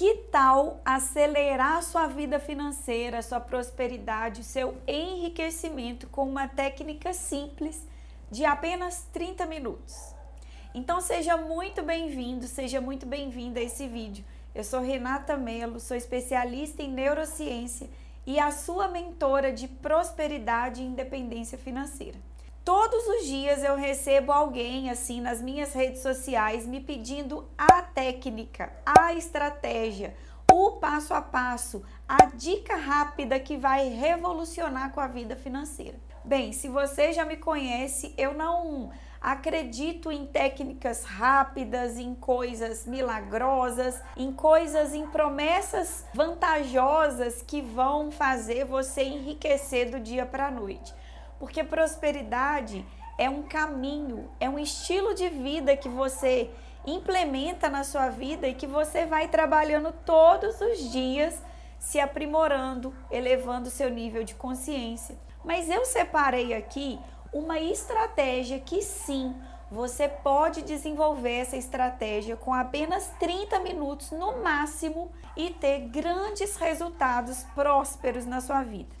Que tal acelerar sua vida financeira, sua prosperidade, seu enriquecimento com uma técnica simples de apenas 30 minutos? Então seja muito bem-vindo, seja muito bem-vinda a esse vídeo. Eu sou Renata Mello, sou especialista em neurociência e a sua mentora de prosperidade e independência financeira. Todos os dias eu recebo alguém assim nas minhas redes sociais me pedindo a técnica, a estratégia, o passo a passo, a dica rápida que vai revolucionar com a vida financeira. Bem, se você já me conhece, eu não acredito em técnicas rápidas, em coisas milagrosas, em coisas, em promessas vantajosas que vão fazer você enriquecer do dia para a noite. Porque prosperidade é um caminho, é um estilo de vida que você implementa na sua vida e que você vai trabalhando todos os dias, se aprimorando, elevando seu nível de consciência. Mas eu separei aqui uma estratégia que sim, você pode desenvolver essa estratégia com apenas 30 minutos no máximo e ter grandes resultados prósperos na sua vida.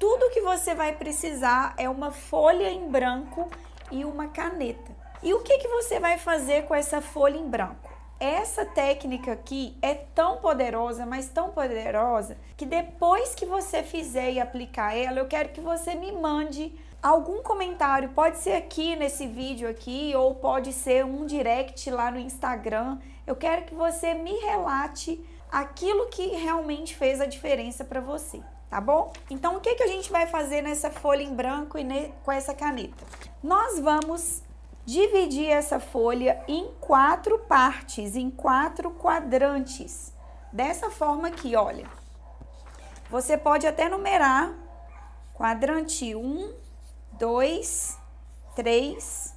Tudo que você vai precisar é uma folha em branco e uma caneta. E o que, que você vai fazer com essa folha em branco? Essa técnica aqui é tão poderosa, mas tão poderosa, que depois que você fizer e aplicar ela, eu quero que você me mande algum comentário, pode ser aqui nesse vídeo aqui ou pode ser um direct lá no Instagram. Eu quero que você me relate aquilo que realmente fez a diferença para você, tá bom? Então, o que, que a gente vai fazer nessa folha em branco e ne... com essa caneta? Nós vamos dividir essa folha em quatro partes, em quatro quadrantes. Dessa forma aqui, olha. Você pode até numerar quadrante 1, um, dois, três,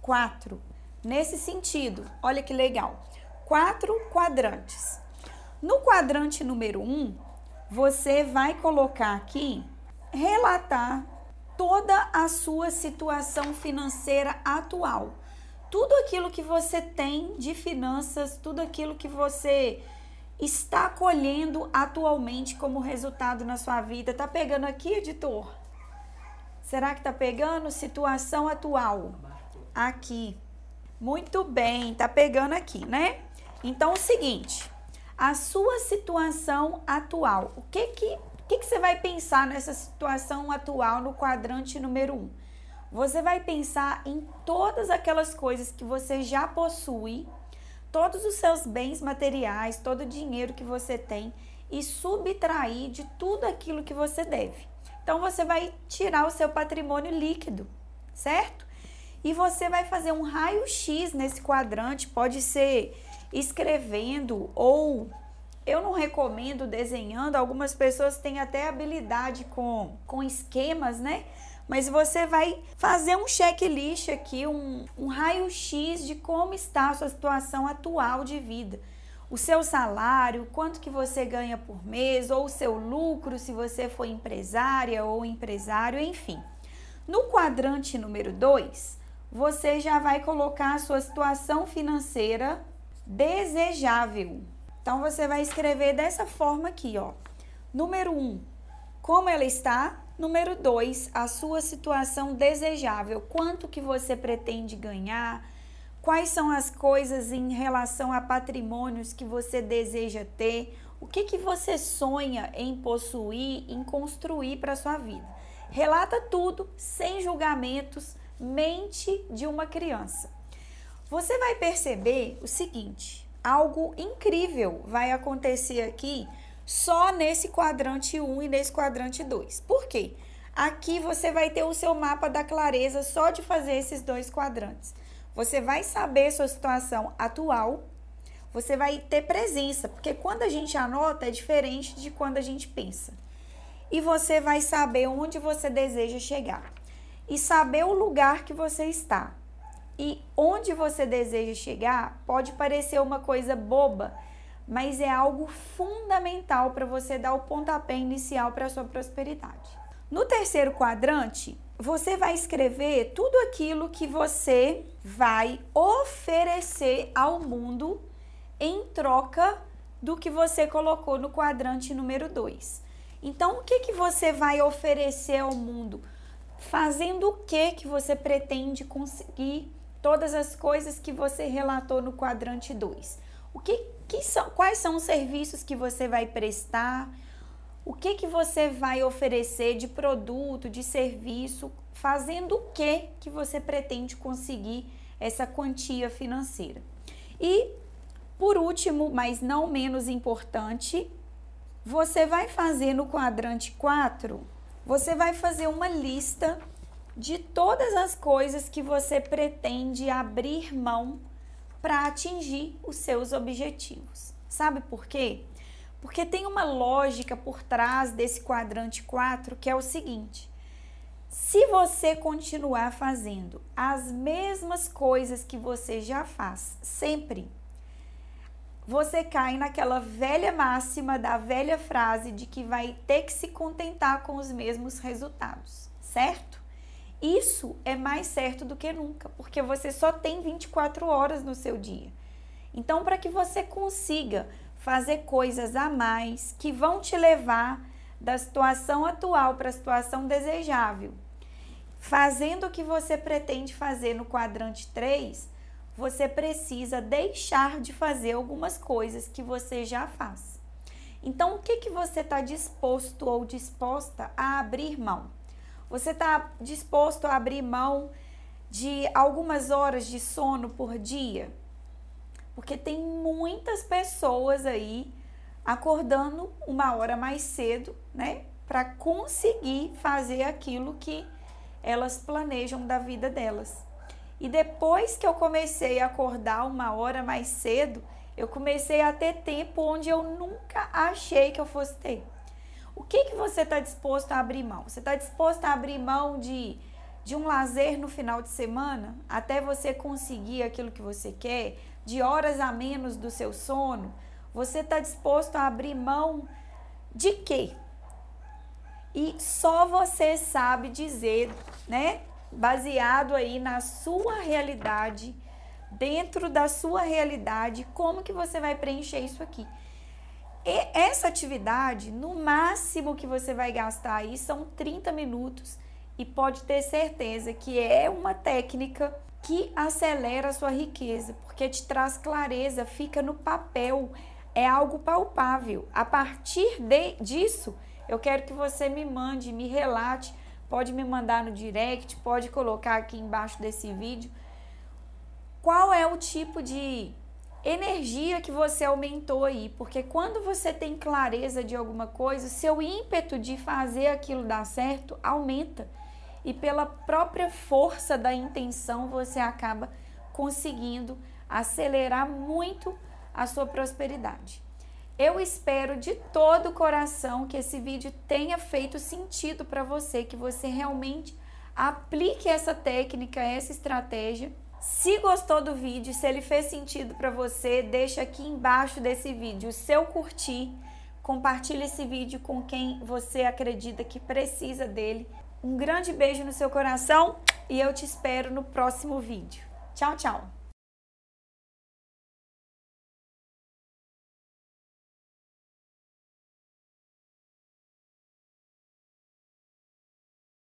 quatro. Nesse sentido, olha que legal. Quatro quadrantes. No quadrante número um, você vai colocar aqui relatar toda a sua situação financeira atual. Tudo aquilo que você tem de finanças, tudo aquilo que você está colhendo atualmente como resultado na sua vida. Tá pegando aqui, editor? Será que tá pegando? Situação atual. Aqui. Muito bem, tá pegando aqui, né? Então, é o seguinte, a sua situação atual. O que que, que, que você vai pensar nessa situação atual no quadrante número 1? Um? Você vai pensar em todas aquelas coisas que você já possui, todos os seus bens materiais, todo o dinheiro que você tem e subtrair de tudo aquilo que você deve. Então você vai tirar o seu patrimônio líquido, certo? E você vai fazer um raio-x nesse quadrante, pode ser escrevendo ou eu não recomendo desenhando, algumas pessoas têm até habilidade com, com esquemas, né? Mas você vai fazer um checklist aqui, um, um raio-x de como está a sua situação atual de vida o seu salário, quanto que você ganha por mês, ou o seu lucro, se você for empresária ou empresário, enfim. No quadrante número 2, você já vai colocar a sua situação financeira desejável. Então você vai escrever dessa forma aqui, ó. Número 1, um, como ela está? Número 2, a sua situação desejável. Quanto que você pretende ganhar? Quais são as coisas em relação a patrimônios que você deseja ter? O que, que você sonha em possuir, em construir para sua vida? Relata tudo, sem julgamentos, mente de uma criança. Você vai perceber o seguinte: algo incrível vai acontecer aqui só nesse quadrante 1 e nesse quadrante 2. Por quê? Aqui você vai ter o seu mapa da clareza só de fazer esses dois quadrantes. Você vai saber sua situação atual, você vai ter presença, porque quando a gente anota é diferente de quando a gente pensa. E você vai saber onde você deseja chegar. E saber o lugar que você está. E onde você deseja chegar pode parecer uma coisa boba, mas é algo fundamental para você dar o pontapé inicial para a sua prosperidade. No terceiro quadrante, você vai escrever tudo aquilo que você vai oferecer ao mundo em troca do que você colocou no quadrante número 2. Então, o que, que você vai oferecer ao mundo? Fazendo o que que você pretende conseguir todas as coisas que você relatou no quadrante 2? O que, que são, quais são os serviços que você vai prestar? O que que você vai oferecer de produto, de serviço, fazendo o que que você pretende conseguir essa quantia financeira? E por último, mas não menos importante, você vai fazer no quadrante 4, você vai fazer uma lista de todas as coisas que você pretende abrir mão para atingir os seus objetivos. Sabe por quê? Porque tem uma lógica por trás desse quadrante 4 que é o seguinte: se você continuar fazendo as mesmas coisas que você já faz sempre, você cai naquela velha máxima da velha frase de que vai ter que se contentar com os mesmos resultados, certo? Isso é mais certo do que nunca, porque você só tem 24 horas no seu dia. Então, para que você consiga fazer coisas a mais que vão te levar da situação atual para a situação desejável, fazendo o que você pretende fazer no quadrante 3, você precisa deixar de fazer algumas coisas que você já faz. Então, o que, que você está disposto ou disposta a abrir mão? Você está disposto a abrir mão de algumas horas de sono por dia? Porque tem muitas pessoas aí acordando uma hora mais cedo, né? Para conseguir fazer aquilo que elas planejam da vida delas. E depois que eu comecei a acordar uma hora mais cedo, eu comecei a ter tempo onde eu nunca achei que eu fosse ter. O que, que você está disposto a abrir mão? Você está disposto a abrir mão de, de um lazer no final de semana até você conseguir aquilo que você quer? De horas a menos do seu sono? Você está disposto a abrir mão de quê? E só você sabe dizer, né? baseado aí na sua realidade, dentro da sua realidade, como que você vai preencher isso aqui. Essa atividade, no máximo que você vai gastar aí são 30 minutos e pode ter certeza que é uma técnica que acelera a sua riqueza, porque te traz clareza, fica no papel, é algo palpável. A partir de, disso, eu quero que você me mande, me relate pode me mandar no direct, pode colocar aqui embaixo desse vídeo. Qual é o tipo de energia que você aumentou aí? Porque quando você tem clareza de alguma coisa, seu ímpeto de fazer aquilo dar certo aumenta. E pela própria força da intenção, você acaba conseguindo acelerar muito a sua prosperidade. Eu espero de todo o coração que esse vídeo tenha feito sentido para você, que você realmente aplique essa técnica, essa estratégia. Se gostou do vídeo, se ele fez sentido para você, deixa aqui embaixo desse vídeo o seu curtir. Compartilhe esse vídeo com quem você acredita que precisa dele. Um grande beijo no seu coração e eu te espero no próximo vídeo. Tchau, tchau!